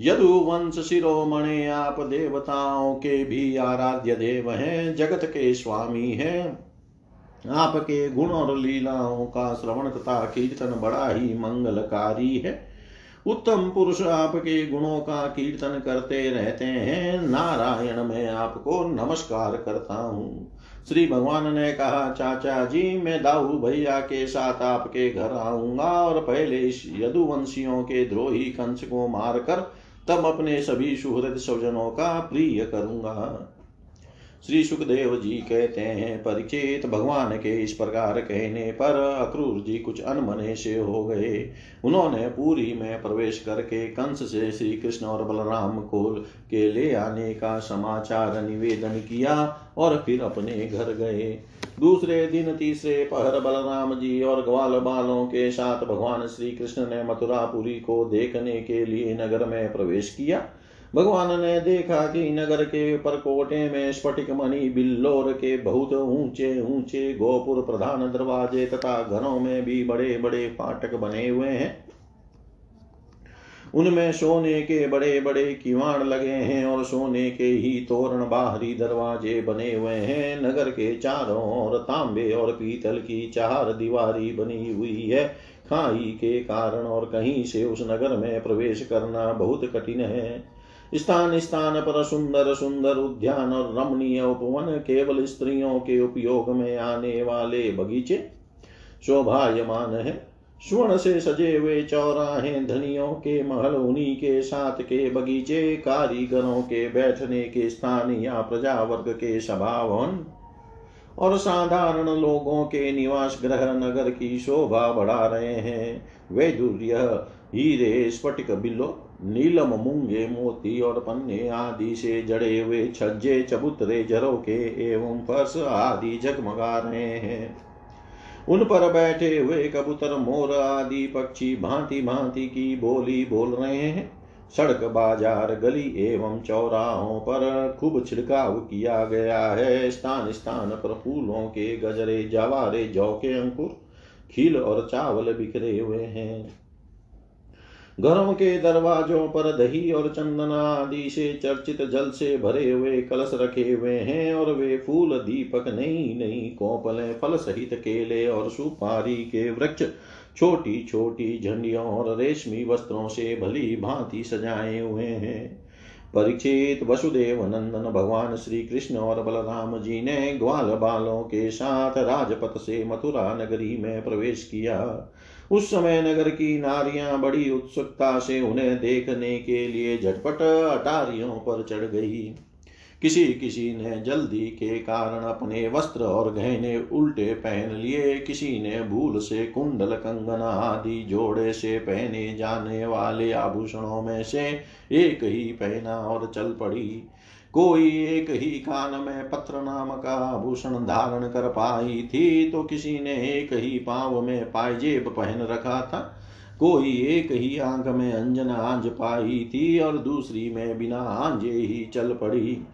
यदुवंश शिरोमणे, आप देवताओं के भी आराध्य देव हैं, जगत के स्वामी हैं। आपके गुण और लीलाओं का श्रवण तथा कीर्तन बड़ा ही मंगलकारी है। उत्तम पुरुष आपके गुणों का कीर्तन करते रहते हैं। नारायण मैं आपको नमस्कार करता हूँ। श्री भगवान ने कहा, चाचा जी, मैं दाऊ भैया के साथ आपके घर आऊँगा और पहले इस यदुवंशियों के द्रोही कंस को मारकर तब अपने सभी सुहृद स्वजनों का प्रिय करूँगा। श्री सुखदेव जी कहते हैं, परिचित भगवान के इस प्रकार कहने पर अक्रूर जी कुछ अनमने से हो गए। उन्होंने पूरी में प्रवेश करके कंस से श्री कृष्ण और बलराम को के ले आने का समाचार निवेदन किया और फिर अपने घर गए। दूसरे दिन तीसरे पहर बलराम जी और ग्वाल बालों के साथ भगवान श्री कृष्ण ने मथुरापुरी को देखने के लिए नगर में प्रवेश किया। भगवान ने देखा कि नगर के परकोटे में स्फटिक मणि, बिल्लोर के बहुत ऊँचे ऊँचे गोपुर प्रधान दरवाजे तथा घरों में भी बड़े बड़े फाटक बने हुए हैं। उनमें सोने के बड़े बड़े किवाड़ लगे हैं और सोने के ही तोरण बाहरी दरवाजे बने हुए हैं। नगर के चारों ओर तांबे और पीतल की चार दीवारी बनी हुई है। खाई के कारण और कहीं से उस नगर में प्रवेश करना बहुत कठिन है। स्थान स्थान पर सुंदर सुंदर उद्यान और रमणीय उपवन केवल स्त्रियों के उपयोग में आने वाले बगीचे शोभायमान है। स्वर्ण से सजे हुए चौराहे धनियों के महल, उन्हीं के साथ के बगीचे, कारीगरों के बैठने के स्थान या प्रजा वर्ग के सभावन और साधारण लोगों के निवास ग्रह नगर की शोभा बढ़ा रहे हैं। वे दुर्य हीरे, स्फटिक बिल्लो नीलम मुंगे मोती और पन्ने आदि से जड़े हुए छज्जे चबूतरे के एवं फर्श आदि जगमगा रहे हैं। उन पर बैठे हुए कबूतर, मोर आदि पक्षी भांति भांति की बोली बोल रहे हैं। सड़क, बाज़ार, गली एवं चौराहों पर खूब छिड़काव किया गया है। स्थान स्थान पर फूलों के गजरे, जवारे, जौ के अंकुर, खील और चावल बिखरे हुए हैं। घरों के दरवाजों पर दही और चंदन आदि से चर्चित जल से भरे हुए कलश रखे हुए हैं और वे फूल दीपक नई नई कोपले, फल सहित केले और सुपारी के वृक्ष, छोटी छोटी झंडियों और रेशमी वस्त्रों से भली भांति सजाए हुए हैं। परीक्षित वसुदेव नंदन भगवान श्री कृष्ण और बलराम जी ने ग्वाल बालों के साथ राजपथ से मथुरा नगरी में प्रवेश किया। उस समय नगर की नारियाँ बड़ी उत्सुकता से उन्हें देखने के लिए झटपट अटारियों पर चढ़ गई। किसी किसी ने जल्दी के कारण अपने वस्त्र और गहने उल्टे पहन लिए। किसी ने भूल से कुंडल कंगन आदि जोड़े से पहने जाने वाले आभूषणों में से एक ही पहना और चल पड़ी। कोई एक ही कान में पत्र नाम का आभूषण धारण कर पाई थी तो किसी ने एक ही पाव में पायजेब पहन रखा था। कोई एक ही आँख में अंजन आंज पाई थी और दूसरी में बिना आंजे ही चल पड़ी।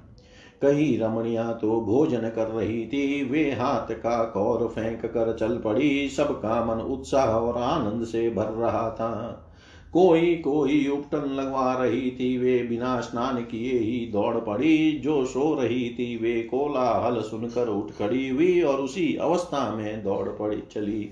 कई रमणिया तो भोजन कर रही थी, वे हाथ का कौर फेंक कर चल पड़ी। सबका मन उत्साह और आनंद से भर रहा था। कोई कोई उपटन लगवा रही थी वे, बिना स्नान किए ही दौड़ पड़ी। जो सो रही थी वे, कोलाहल सुनकर उठ खड़ी हुई और उसी अवस्था में दौड़ पड़ी चली।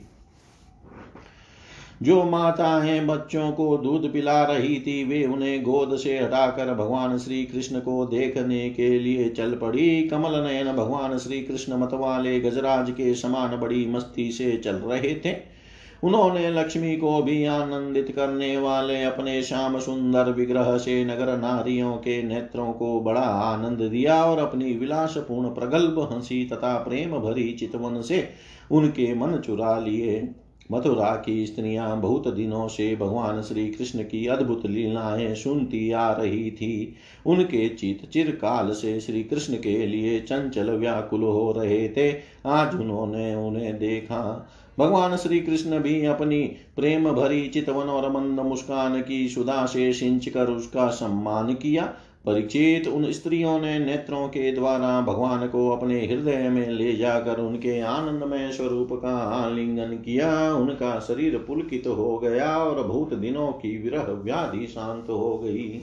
जो माताएँ बच्चों को दूध पिला रही थी, वे उन्हें गोद से हटाकर भगवान श्री कृष्ण को देखने के लिए चल पड़ी। कमल नयन भगवान श्री कृष्ण मतवाले गजराज के समान बड़ी मस्ती से चल रहे थे। उन्होंने लक्ष्मी को भी आनंदित करने वाले अपने श्याम सुंदर विग्रह से नगर नारियों के नेत्रों को बड़ा आनंद दिया और अपनी विलासपूर्ण प्रगल्भ हँसी तथा प्रेम भरी चितवन से उनके मन चुरा लिए। मथुरा की स्त्रियाँ बहुत दिनों से भगवान श्री कृष्ण की अद्भुत लीलाएँ सुनती आ रही थी। उनके चित चिरकाल से श्री कृष्ण के लिए चंचल व्याकुल हो रहे थे। आज उन्होंने उन्हें देखा। भगवान श्री कृष्ण भी अपनी प्रेम भरी चितवन और मंद मुस्कान की सुधा से सिंच कर उसका सम्मान किया। परीक्षित उन स्त्रियों ने नेत्रों के द्वारा भगवान को अपने हृदय में ले जाकर उनके आनंदमय स्वरूप का आलिंगन किया। उनका शरीर पुलकित तो हो गया और भूत दिनों की विरह व्याधि शांत हो गई।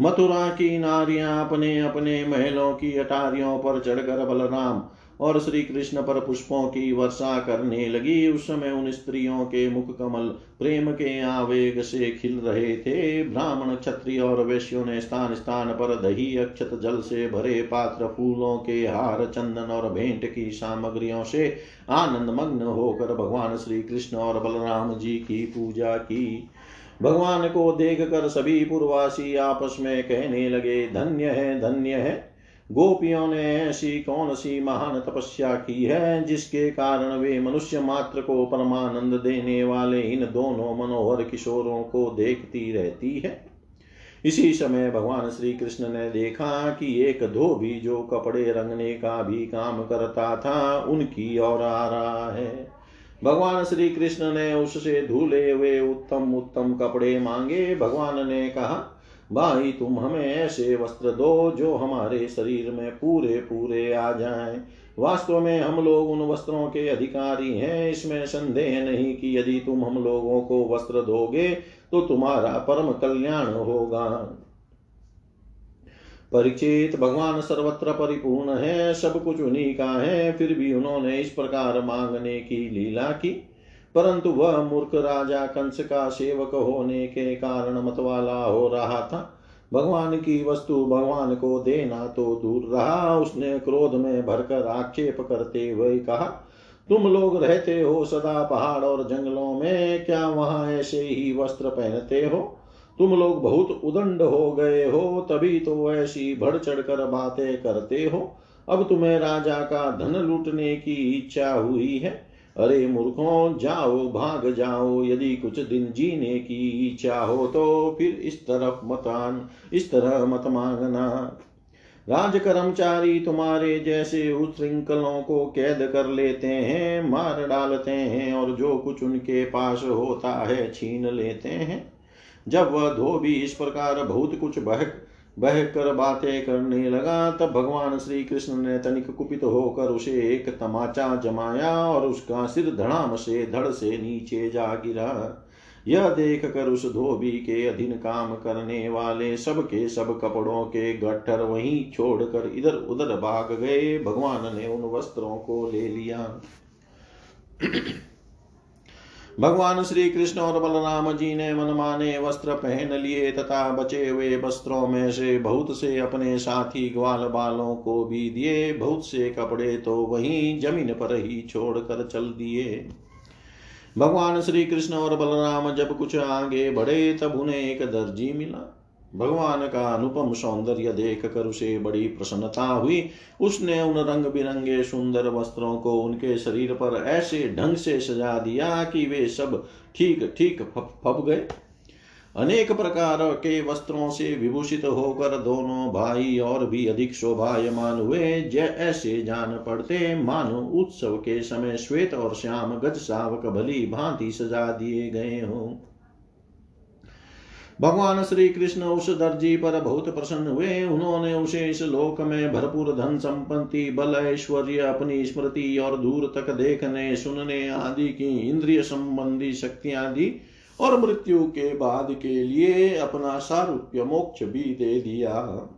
मथुरा की नारियाँ अपने अपने महलों की अटारियों पर चढ़कर बलराम और श्री कृष्ण पर पुष्पों की वर्षा करने लगी। उस समय उन स्त्रियों के मुख कमल प्रेम के आवेग से खिल रहे थे। ब्राह्मण, क्षत्रिय और वैश्यों ने स्थान स्थान पर दही, अक्षत जल से भरे पात्र फूलों के हार, चंदन और भेंट की सामग्रियों से आनंद मग्न होकर भगवान श्री कृष्ण और बलराम जी की पूजा की। भगवान को देख कर सभी पूर्वासी आपस में कहने लगे, धन्य है धन्य है। गोपियों ने ऐसी कौन सी महान तपस्या की है जिसके कारण वे मनुष्य मात्र को परमानंद देने वाले इन दोनों मनोहर किशोरों को देखती रहती है? इसी समय भगवान श्री कृष्ण ने देखा कि एक धोबी जो कपड़े रंगने का भी काम करता था, उनकी ओर आ रहा है। भगवान श्री कृष्ण ने उससे धूले हुए उत्तम उत्तम कपड़े मांगे। भगवान ने कहा भाई तुम हमें ऐसे वस्त्र दो जो हमारे शरीर में पूरे पूरे आ जाएँ। वास्तव में हम लोग उन वस्त्रों के अधिकारी हैं, इसमें संदेह नहीं कि यदि तुम हम लोगों को वस्त्र दोगे तो तुम्हारा परम कल्याण होगा। परिचित भगवान सर्वत्र परिपूर्ण है, सब कुछ उन्हीं का है, फिर भी उन्होंने इस प्रकार मांगने की लीला की। परंतु वह मूर्ख राजा कंस का सेवक होने के कारण मतवाला हो रहा था। भगवान की वस्तु भगवान को देना तो दूर रहा। उसने क्रोध में भरकर आक्षेप करते हुए कहा, तुम लोग रहते हो सदा पहाड़ और जंगलों में, क्या वहाँ ऐसे ही वस्त्र पहनते हो? तुम लोग बहुत उदंड हो गए हो, तभी तो ऐसी बढ़ चढ़ कर बातें करते हो। अब तुम्हें राजा का धन लूटने की इच्छा हुई है। अरे मूर्खों, जाओ, भाग जाओ, यदि कुछ दिन जीने की इच्छा हो तो फिर इस तरफ़ मत आन, इस तरह मत मांगना। राज कर्मचारी तुम्हारे जैसे उच्छृंखलों को कैद कर लेते हैं, मार डालते हैं और जो कुछ उनके पास होता है छीन लेते हैं। जब वह धोबी इस प्रकार बहुत कुछ बहक बह कर बातें करने लगा, तब भगवान श्री कृष्ण ने तनिक कुपित होकर उसे एक तमाचा जमाया और उसका सिर धड़ाम से, धड़ से नीचे जा गिरा। यह देख कर उस धोबी के अधीन काम करने वाले सब के सब कपड़ों के गट्ठर वहीं छोड़कर इधर उधर भाग गए। भगवान ने उन वस्त्रों को ले लिया। भगवान श्री कृष्ण और बलराम जी ने मनमाने वस्त्र पहन लिए तथा बचे हुए वस्त्रों में से बहुत से अपने साथी ग्वाल बालों को भी दिए, बहुत से कपड़े तो वहीं ज़मीन पर ही छोड़कर चल दिए। भगवान श्री कृष्ण और बलराम जब कुछ आगे बढ़े तब उन्हें एक दर्जी मिला। भगवान का अनुपम सौंदर्य देख कर उसे बड़ी प्रसन्नता हुई। उसने उन रंग बिरंगे सुंदर वस्त्रों को उनके शरीर पर ऐसे ढंग से सजा दिया कि वे सब ठीक ठीक फप गए। अनेक प्रकार के वस्त्रों से विभूषित होकर दोनों भाई और भी अधिक शोभायमान हुए। जैसे जान पड़ते, मानो उत्सव के समय श्वेत और श्याम गज सावक भली भांति सजा दिए गए हों। भगवान श्री कृष्ण उस दर्जी पर बहुत प्रसन्न हुए। उन्होंने उसे इस लोक में भरपूर धन संपत्ति, बल, ऐश्वर्य, अपनी स्मृति और दूर तक देखने, सुनने आदि की इंद्रिय संबंधी शक्तियाँ दी और मृत्यु के बाद के लिए अपना सारूप्य मोक्ष भी दे दिया।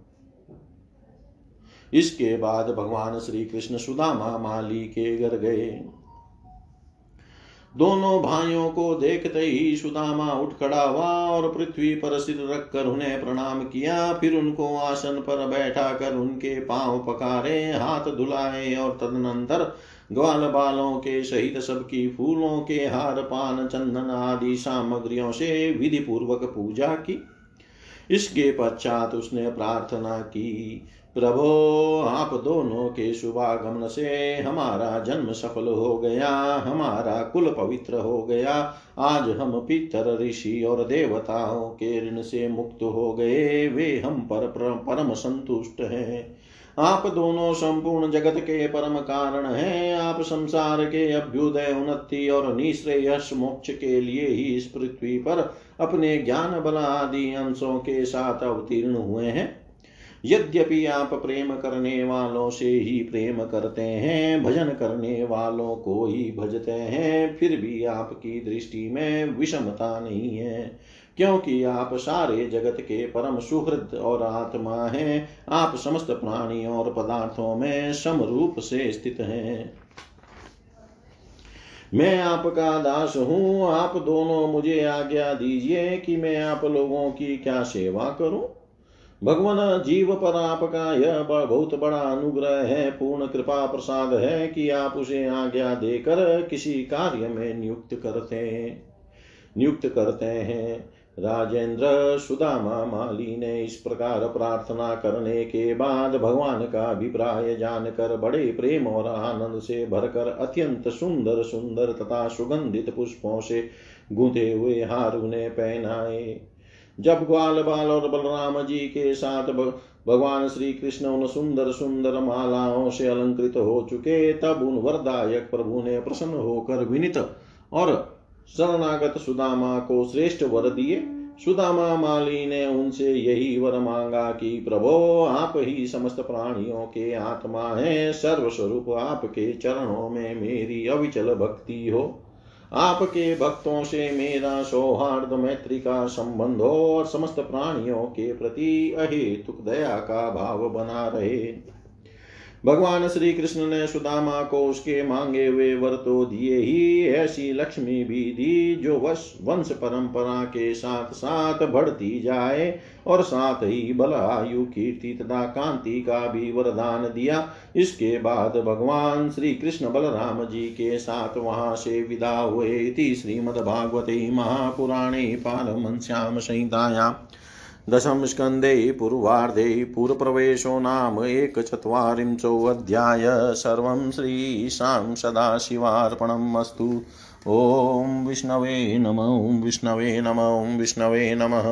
इसके बाद भगवान श्री कृष्ण सुदामा माली के घर गए। दोनों भाइयों को देखते ही सुदामा उठ खड़ा हुआ और पृथ्वी पर सिर रखकर उन्हें प्रणाम किया। फिर उनको आसन पर बैठा कर उनके पाँव पकारे, हाथ धुलाए और तदनंतर ग्वाल बालों के सहित सबकी फूलों के हार, पान, चंदन आदि सामग्रियों से विधि पूर्वक पूजा की। इसके पश्चात उसने प्रार्थना की। प्रभो, आप दोनों के शुभागमन से हमारा जन्म सफल हो गया, हमारा कुल पवित्र हो गया। आज हम पितर ऋषि और देवताओं के ऋण से मुक्त हो गए, वे हम पर परम संतुष्ट हैं। आप दोनों संपूर्ण जगत के परम कारण हैं। आप संसार के अभ्युदय, उन्नति और निश्रेयस मोक्ष के लिए ही इस पृथ्वी पर अपने ज्ञान बल आदि अंशों के साथ अवतीर्ण हुए हैं। यद्यपि आप प्रेम करने वालों से ही प्रेम करते हैं, भजन करने वालों को ही भजते हैं, फिर भी आपकी दृष्टि में विषमता नहीं है। क्योंकि आप सारे जगत के परम सुहृद और आत्मा हैं, आप समस्त प्राणियों और पदार्थों में समरूप से स्थित हैं। मैं आपका दास हूँ, आप दोनों मुझे आज्ञा दीजिए कि मैं आप लोगों की क्या सेवा करूँ। भगवान जीव पर आपका यह बहुत बड़ा अनुग्रह है, पूर्ण कृपा प्रसाद है कि आप उसे आज्ञा देकर किसी कार्य में नियुक्त करते नियुक्त करते हैं। राजेंद्र सुदामा माली ने इस प्रकार प्रार्थना करने के बाद भगवान का अभिप्राय जानकर बड़े प्रेम और आनंद से भरकर अत्यंत सुंदर सुंदर तथा सुगंधित पुष्पों से गूंथे हुए हार उन्हें पहनाए। जब ग्वाल बाल और बलराम जी के साथ भगवान श्री कृष्ण उन सुंदर सुंदर मालाओं से अलंकृत हो चुके, तब उन वरदायक प्रभु ने प्रसन्न होकर विनित और शरणागत सुदामा को श्रेष्ठ वर दिए। सुदामा माली ने उनसे यही वर मांगा कि, प्रभो, आप ही समस्त प्राणियों के आत्मा हैं, सर्वस्वरूप आपके चरणों में मेरी अविचल भक्ति हो। आपके भक्तों से मेरा सौहार्द मैत्री का संबंध हो और समस्त प्राणियों के प्रति अहेतुक दया का भाव बना रहे। भगवान श्री कृष्ण ने सुदामा को उसके मांगे हुए वर तो दिए ही। ऐसी लक्ष्मी भी दी जो वश, वंश परंपरा के साथ साथ बढ़ती जाए और साथ ही बल आयु कीर्ति तथा कांति का भी वरदान दिया। इसके बाद भगवान श्री कृष्ण बलराम जी के साथ वहाँ से विदा हुए। थी श्रीमद्भागवते महापुराणे पारमश्याम संहितायां। दशम स्कन्धे पूर्वार्धे पूर्वप्रवेशो नाम एकचत्वारिंशोऽध्याय सर्वं श्रीशां सदाशिवार्पणम् अस्तु। ॐ विष्णवे नम विष्णवे नम विष्णवे नमः।